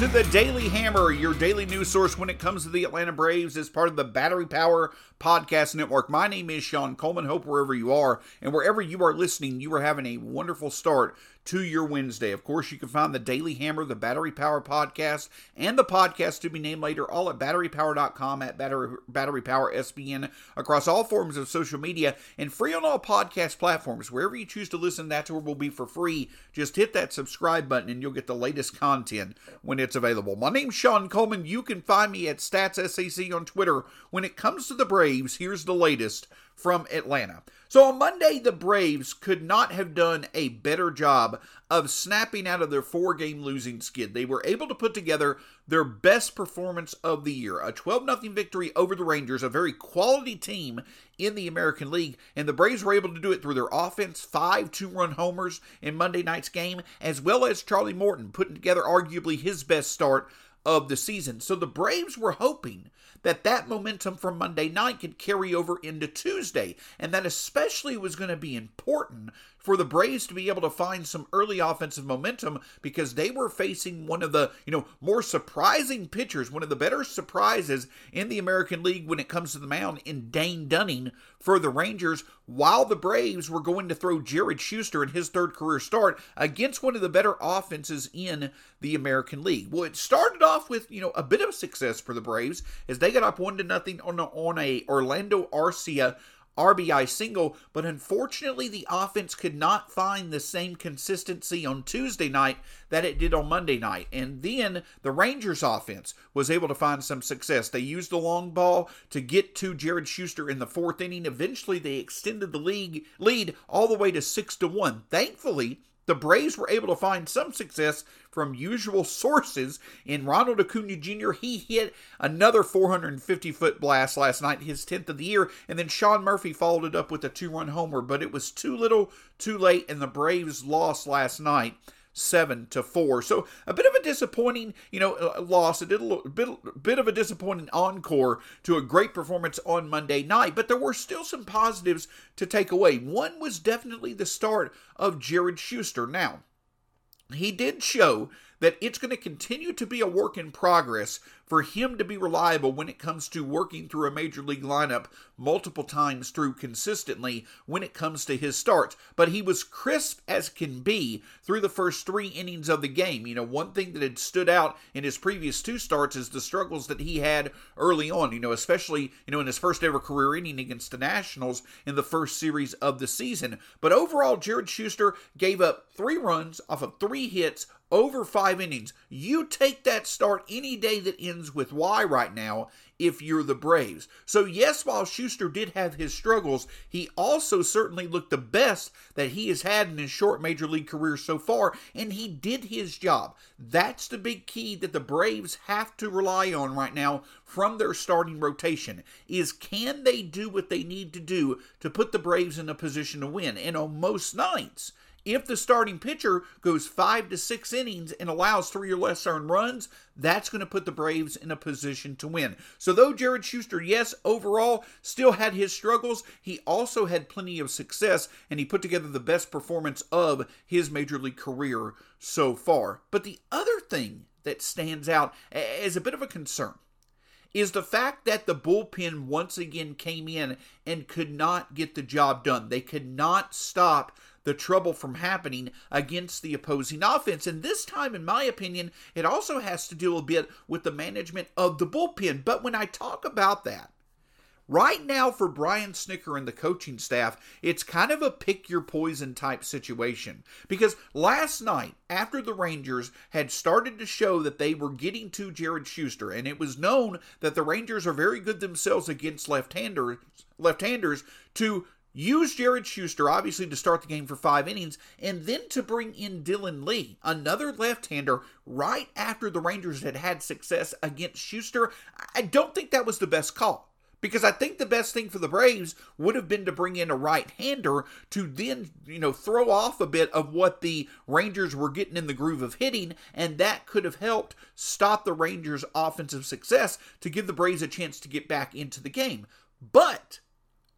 To the Daily Hammer, your daily news source when it comes to the Atlanta Braves as part of the Battery Power Podcast Network. My name is Shawn Coleman. Hope wherever you are and wherever you are listening, you are having a wonderful start to your Wednesday. Of course, you can find the Daily Hammer, the Battery Power Podcast, and the podcast to be named later, all at batterypower.com, at Battery, Battery Power SBN, across all forms of social media, and free on all podcast platforms. Wherever you choose to listen, that's where we'll be for free. Just hit that subscribe button and you'll get the latest content when it's available. My name's Shawn Coleman. You can find me at StatsSAC on Twitter. When it comes to the Braves, here's the latest from Atlanta. So on Monday, the Braves could not have done a better job of snapping out of their four game losing skid. They were able to put together their best performance of the year a 12 0 victory over the Rangers, a very quality team in the American League. And the Braves were able to do it through their offense, five two run homers in Monday night's game, as well as Charlie Morton putting together arguably his best start of the season. So the Braves were hoping that that momentum from Monday night could carry over into Tuesday, and that especially was going to be important for the Braves to be able to find some early offensive momentum because they were facing one of the, you know, more surprising pitchers, one of the better surprises in the American League when it comes to the mound in Dane Dunning for the Rangers, while the Braves were going to throw Jared Schuster in his third career start against one of the better offenses in the American League. Well, it started off with, you know, a bit of success for the Braves as they got up one to nothing on a, on a Orlando Arcia RBI single, but unfortunately, the offense could not find the same consistency on Tuesday night that it did on Monday night. And then the Rangers offense was able to find some success. They used the long ball to get to Jared Schuster in the fourth inning. Eventually, they extended the league lead all the way to six to one. Thankfully, the Braves were able to find some success from usual sources in Ronald Acuna Jr. He hit another 450 foot blast last night, his 10th of the year, and then Sean Murphy followed it up with a two run homer, but it was too little, too late, and the Braves lost last night seven to four. So a bit of a disappointing, you know, uh, loss. A little, bit, bit of a disappointing encore to a great performance on Monday night, but there were still some positives to take away. One was definitely the start of Jared Schuster. Now, he did show that it's going to continue to be a work in progress for him to be reliable when it comes to working through a major league lineup multiple times through consistently when it comes to his starts. But he was crisp as can be through the first three innings of the game. You know, one thing that had stood out in his previous two starts is the struggles that he had early on, you know, especially, you know, in his first ever career inning against the Nationals in the first series of the season. But overall, Jared Schuster gave up three runs off of three hits over five innings. You take that start any day that ends with Y right now if you're the Braves. So, yes, while Schuster did have his struggles, he also certainly looked the best that he has had in his short major league career so far, and he did his job. That's the big key that the Braves have to rely on right now from their starting rotation is can they do what they need to do to put the Braves in a position to win? And on most nights, if the starting pitcher goes five to six innings and allows three or less earned runs, that's going to put the Braves in a position to win. So, though Jared Schuster, yes, overall still had his struggles, he also had plenty of success and he put together the best performance of his major league career so far. But the other thing that stands out as a bit of a concern is the fact that the bullpen once again came in and could not get the job done. They could not stop the trouble from happening against the opposing offense. And this time, in my opinion, it also has to do a bit with the management of the bullpen. But when I talk about that, Right now, for Brian Snitker and the coaching staff, it's kind of a pick your poison type situation. Because last night, after the Rangers had started to show that they were getting to Jared Schuster, and it was known that the Rangers are very good themselves against left-handers, left-handers to use Jared Schuster, obviously, to start the game for five innings, and then to bring in Dylan Lee, another left hander, right after the Rangers had had success against Schuster. I don't think that was the best call because I think the best thing for the Braves would have been to bring in a right-hander to then, you know, throw off a bit of what the Rangers were getting in the groove of hitting, and that could have helped stop the Rangers' offensive success to give the Braves a chance to get back into the game. But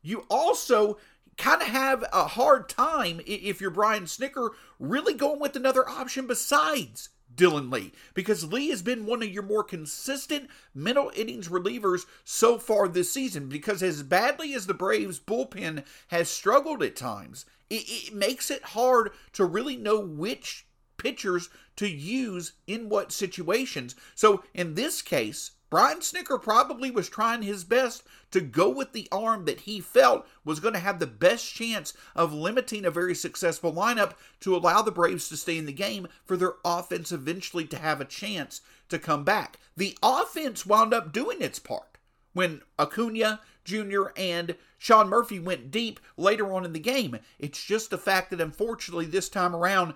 you also kind of have a hard time if you're Brian Snitker really going with another option besides Dylan Lee because Lee has been one of your more consistent middle innings relievers so far this season. Because as badly as the Braves bullpen has struggled at times, it, it makes it hard to really know which pitchers to use in what situations. So in this case, Brian Snitker probably was trying his best to go with the arm that he felt was going to have the best chance of limiting a very successful lineup to allow the Braves to stay in the game for their offense eventually to have a chance to come back. The offense wound up doing its part when Acuna Jr. and Sean Murphy went deep later on in the game. It's just the fact that unfortunately this time around,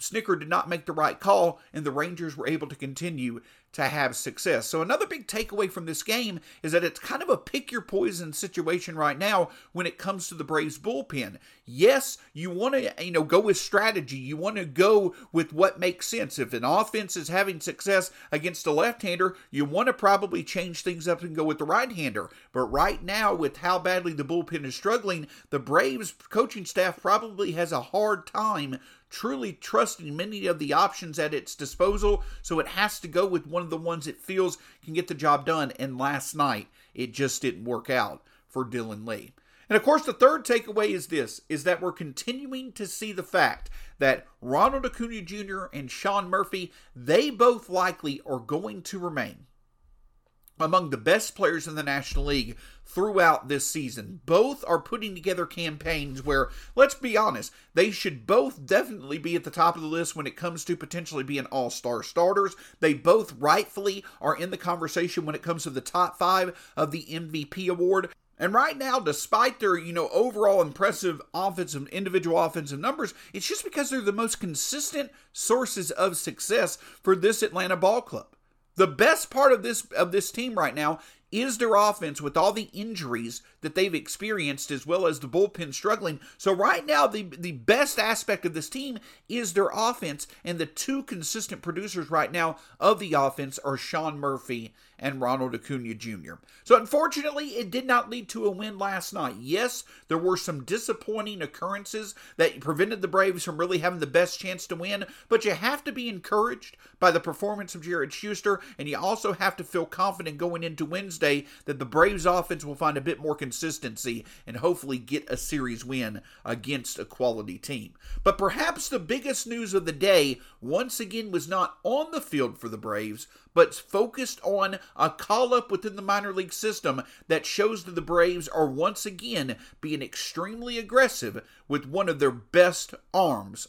Snitker did not make the right call, and the Rangers were able to continue to have success. So another big takeaway from this game is that it's kind of a pick your poison situation right now when it comes to the Braves bullpen. Yes, you want to you know go with strategy. You want to go with what makes sense. If an offense is having success against a left-hander, you want to probably change things up and go with the right-hander. But right now with how badly the bullpen is struggling, the Braves coaching staff probably has a hard time truly trusting many of the options at its disposal, so it has to go with one of the ones it feels can get the job done. And last night, it just didn't work out for Dylan Lee. And of course, the third takeaway is this is that we're continuing to see the fact that Ronald Acuna Jr. and Sean Murphy, they both likely are going to remain among the best players in the National League throughout this season. Both are putting together campaigns where, let's be honest, they should both definitely be at the top of the list when it comes to potentially being all star starters. They both rightfully are in the conversation when it comes to the top five of the MVP award. And right now, despite their, you know, overall impressive offensive, individual offensive numbers, it's just because they're the most consistent sources of success for this Atlanta ball club. The best part of this of this team right now is their offense with all the injuries that they've experienced as well as the bullpen struggling. So right now the the best aspect of this team is their offense and the two consistent producers right now of the offense are Sean Murphy and Ronald Acuna Jr. So unfortunately it did not lead to a win last night. Yes, there were some disappointing occurrences that prevented the Braves from really having the best chance to win, but you have to be encouraged by the performance of Jared Schuster and you also have to feel confident going into Wednesday that the Braves offense will find a bit more consistency and hopefully get a series win against a quality team. But perhaps the biggest news of the day once again was not on the field for the Braves, but focused on a call up within the minor league system that shows that the Braves are once again being extremely aggressive with one of their best arms.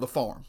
the farm.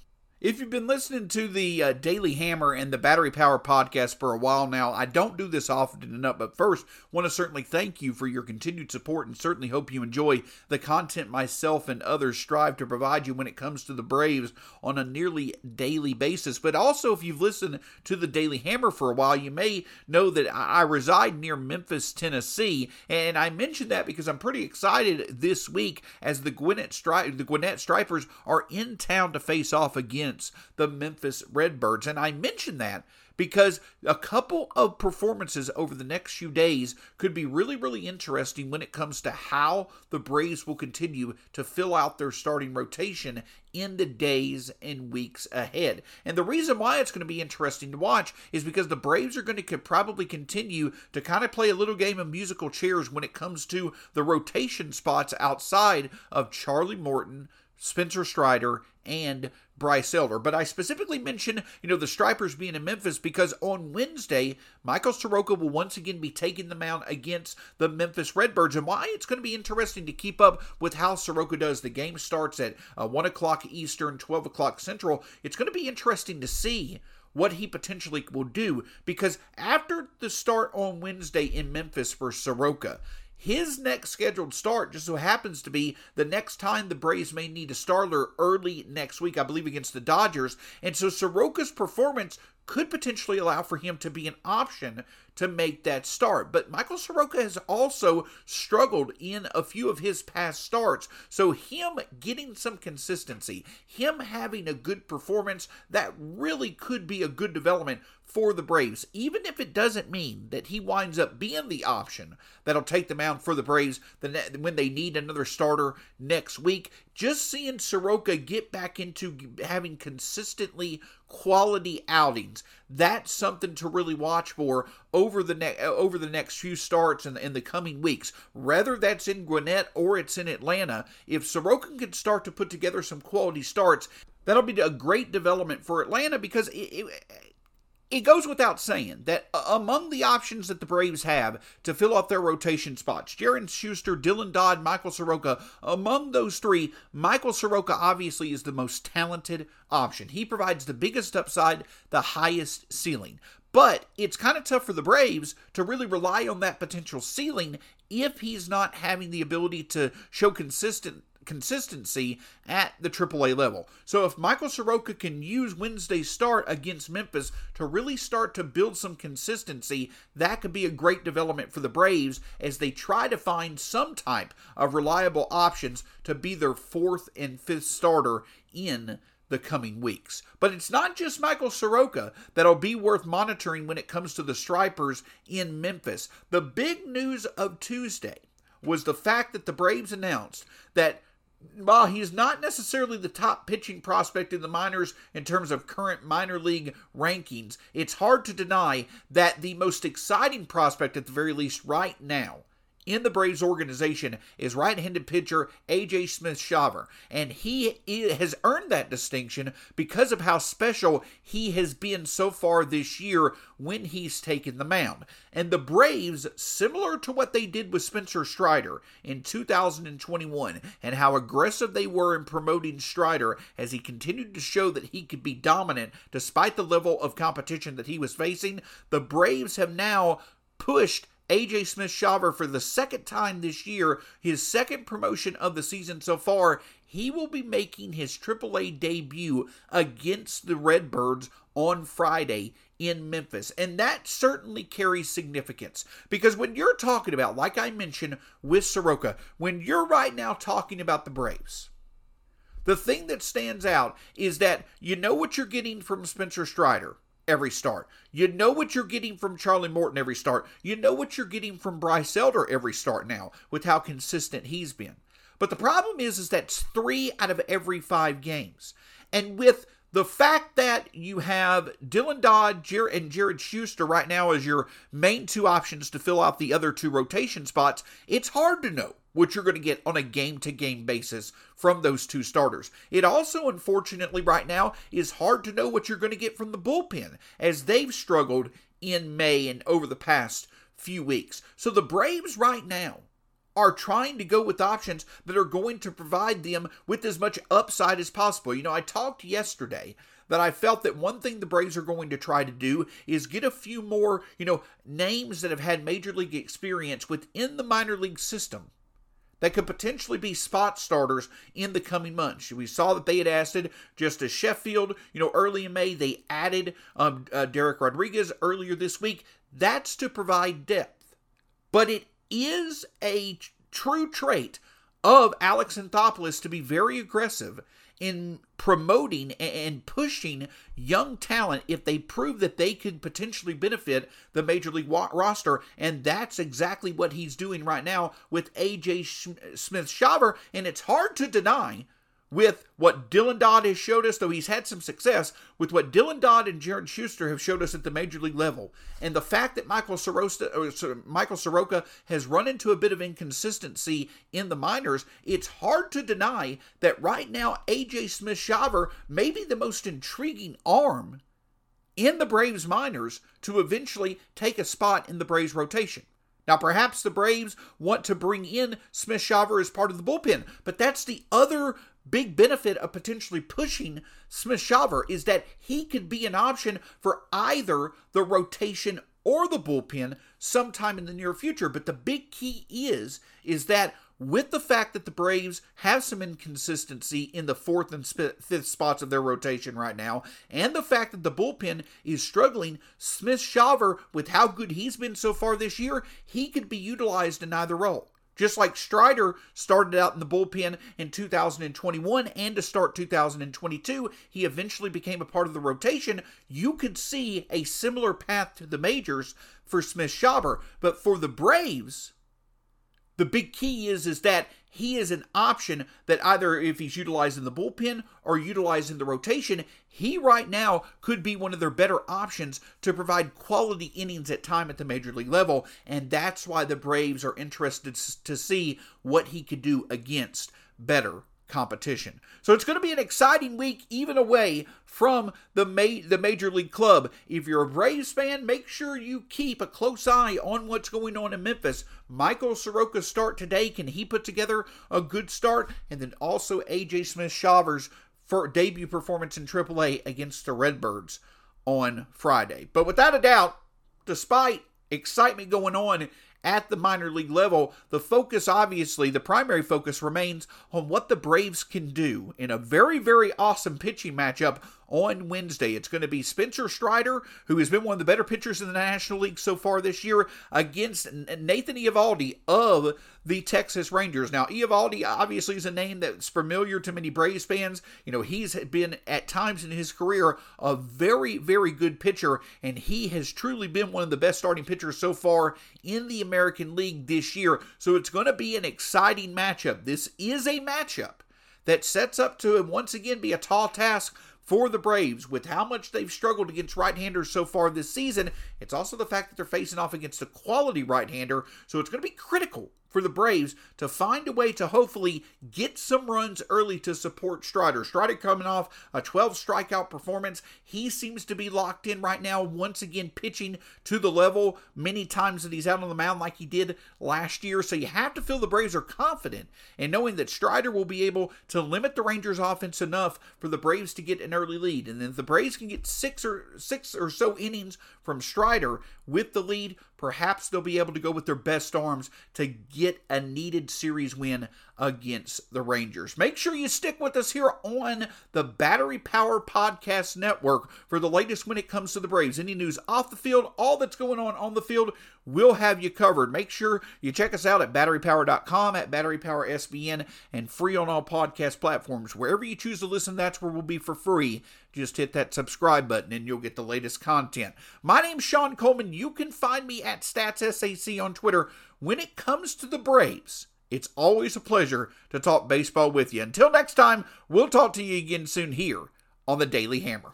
If you've been listening to the uh, Daily Hammer and the Battery Power podcast for a while now, I don't do this often enough, but first, want to certainly thank you for your continued support and certainly hope you enjoy the content myself and others strive to provide you when it comes to the Braves on a nearly daily basis. But also, if you've listened to the Daily Hammer for a while, you may know that I reside near Memphis, Tennessee, and I mention that because I'm pretty excited this week as the Gwinnett, Stri- the Gwinnett Stripers are in town to face off again against the Memphis Redbirds. And I mention that because a couple of performances over the next few days could be really, really interesting when it comes to how the Braves will continue to fill out their starting rotation in the days and weeks ahead. And the reason why it's going to be interesting to watch is because the Braves are going to probably continue to kind of play a little game of musical chairs when it comes to the rotation spots outside of Charlie Morton, Spencer Strider, and Bryce Elder. But I specifically mention, you know, the Stripers being in Memphis because on Wednesday, Michael Soroka will once again be taking the mound against the Memphis Redbirds. And why it's going to be interesting to keep up with how Soroka does. The game starts at uh, 1 o'clock Eastern, 12 o'clock Central. It's going to be interesting to see what he potentially will do because after the start on Wednesday in Memphis for Soroka, his next scheduled start just so happens to be the next time the Braves may need a starter early next week, I believe, against the Dodgers. And so Soroka's performance could potentially allow for him to be an option to make that start. But Michael Soroka has also struggled in a few of his past starts. So, him getting some consistency, him having a good performance, that really could be a good development for the Braves, even if it doesn't mean that he winds up being the option that'll take the mound for the Braves when they need another starter next week. Just seeing Soroka get back into having consistently quality outings, that's something to really watch for over the ne- uh, over the next few starts in, in the coming weeks. Whether that's in Gwinnett or it's in Atlanta, if Soroka can start to put together some quality starts, that'll be a great development for Atlanta because it, it, it goes without saying that uh, among the options that the Braves have to fill up their rotation spots, Jared Schuster, Dylan Dodd, Michael Soroka, among those three, Michael Soroka obviously is the most talented option. He provides the biggest upside, the highest ceiling. But it's kind of tough for the Braves to really rely on that potential ceiling if he's not having the ability to show consistent consistency at the AAA level. So if Michael Soroka can use Wednesday's start against Memphis to really start to build some consistency, that could be a great development for the Braves as they try to find some type of reliable options to be their fourth and fifth starter in the coming weeks. But it's not just Michael Soroka that'll be worth monitoring when it comes to the Stripers in Memphis. The big news of Tuesday was the fact that the Braves announced that while he's not necessarily the top pitching prospect in the minors in terms of current minor league rankings, it's hard to deny that the most exciting prospect, at the very least right now, in the Braves organization is right handed pitcher AJ Smith Shawver. And he has earned that distinction because of how special he has been so far this year when he's taken the mound. And the Braves, similar to what they did with Spencer Strider in 2021, and how aggressive they were in promoting Strider as he continued to show that he could be dominant despite the level of competition that he was facing, the Braves have now pushed AJ Smith Shawver for the second time this year, his second promotion of the season so far. He will be making his AAA debut against the Redbirds on Friday in Memphis. And that certainly carries significance because when you're talking about, like I mentioned with Soroka, when you're right now talking about the Braves, the thing that stands out is that you know what you're getting from Spencer Strider every start. You know what you're getting from Charlie Morton every start. You know what you're getting from Bryce Elder every start now with how consistent he's been. But the problem is is that's 3 out of every 5 games. And with the fact that you have Dylan Dodd and Jared Schuster right now as your main two options to fill out the other two rotation spots, it's hard to know what you're going to get on a game to game basis from those two starters. It also, unfortunately, right now is hard to know what you're going to get from the bullpen as they've struggled in May and over the past few weeks. So the Braves right now are trying to go with options that are going to provide them with as much upside as possible. You know, I talked yesterday that I felt that one thing the Braves are going to try to do is get a few more, you know, names that have had major league experience within the minor league system that could potentially be spot starters in the coming months. We saw that they had added Justus Sheffield, you know, early in May. They added um, uh, Dereck Rodriguez earlier this week. That's to provide depth. But it is a true trait of Alex Anthopoulos to be very aggressive in promoting and pushing young talent if they prove that they could potentially benefit the major league roster. And that's exactly what he's doing right now with AJ Smith Shawver and it's hard to deny with what Dylan Dodd has showed us, though he's had some success, with what Dylan Dodd and Jared Schuster have showed us at the major league level. And the fact that Michael Soroka, Michael Soroka has run into a bit of inconsistency in the minors, it's hard to deny that right now AJ Smith Shawver may be the most intriguing arm in the Braves minors to eventually take a spot in the Braves rotation. Now, perhaps the Braves want to bring in Smith Shawver as part of the bullpen, but that's the other big benefit of potentially pushing Smith Shawver is that he could be an option for either the rotation or the bullpen sometime in the near future. But the big key is is that with the fact that the Braves have some inconsistency in the fourth and fifth spots of their rotation right now, and the fact that the bullpen is struggling, Smith Shawver, with how good he's been so far this year, he could be utilized in either role. Just like Strider started out in the bullpen in 2021 and to start 2022, he eventually became a part of the rotation. You could see a similar path to the majors for Smith Shawver. But for the Braves, the big key is is that he is an option that either if he's utilized in the bullpen or utilized in the rotation, he right now could be one of their better options to provide quality innings at time at the major league level. And that's why the Braves are interested to see what he could do against better competition. So it's going to be an exciting week, even away from the ma- the major league club. If you're a Braves fan, make sure you keep a close eye on what's going on in Memphis. Michael Soroka's start today, can he put together a good start? And then also AJ Smith Shawver's for debut performance in AAA against the Redbirds on Friday. But without a doubt, despite excitement going on at the minor league level, the focus, obviously, the primary focus remains on what the Braves can do in a very, very awesome pitching matchup on Wednesday. It's going to be Spencer Strider, who has been one of the better pitchers in the National League so far this year, against Nathan Eovaldi of the Texas Rangers. Now, Eovaldi obviously is a name that's familiar to many Braves fans. You know, he's been at times in his career a very, very good pitcher, and he has truly been one of the best starting pitchers so far in the American League this year. So it's going to be an exciting matchup. This is a matchup that sets up to once again be a tall task for the Braves with how much they've struggled against right handers so far this season. It's also the fact that they're facing off against a quality right hander, so it's going to be critical for the Braves to find a way to hopefully get some runs early to support Strider. Strider coming off a 12 strikeout performance. He seems to be locked in right now, once again pitching to the level many times that he's out on the mound like he did last year. So you have to feel the Braves are confident in knowing that Strider will be able to limit the Rangers' offense enough for the Braves to get an early lead. And then if the Braves can get six or six or so innings from Strider with the lead, perhaps they'll be able to go with their best arms to get a needed series win against the Rangers. Make sure you stick with us here on the Battery Power Podcast Network for the latest when it comes to the Braves. Any news off the field, all that's going on on the field, we'll have you covered. Make sure you check us out at batterypower.com, at batterypowersbn, and free on all podcast platforms. Wherever you choose to listen, that's where we'll be for free. Just hit that subscribe button and you'll get the latest content. My name's Shawn Coleman. You can find me at StatsSAC on Twitter. When it comes to the Braves, it's always a pleasure to talk baseball with you. Until next time, we'll talk to you again soon here on the Daily Hammer.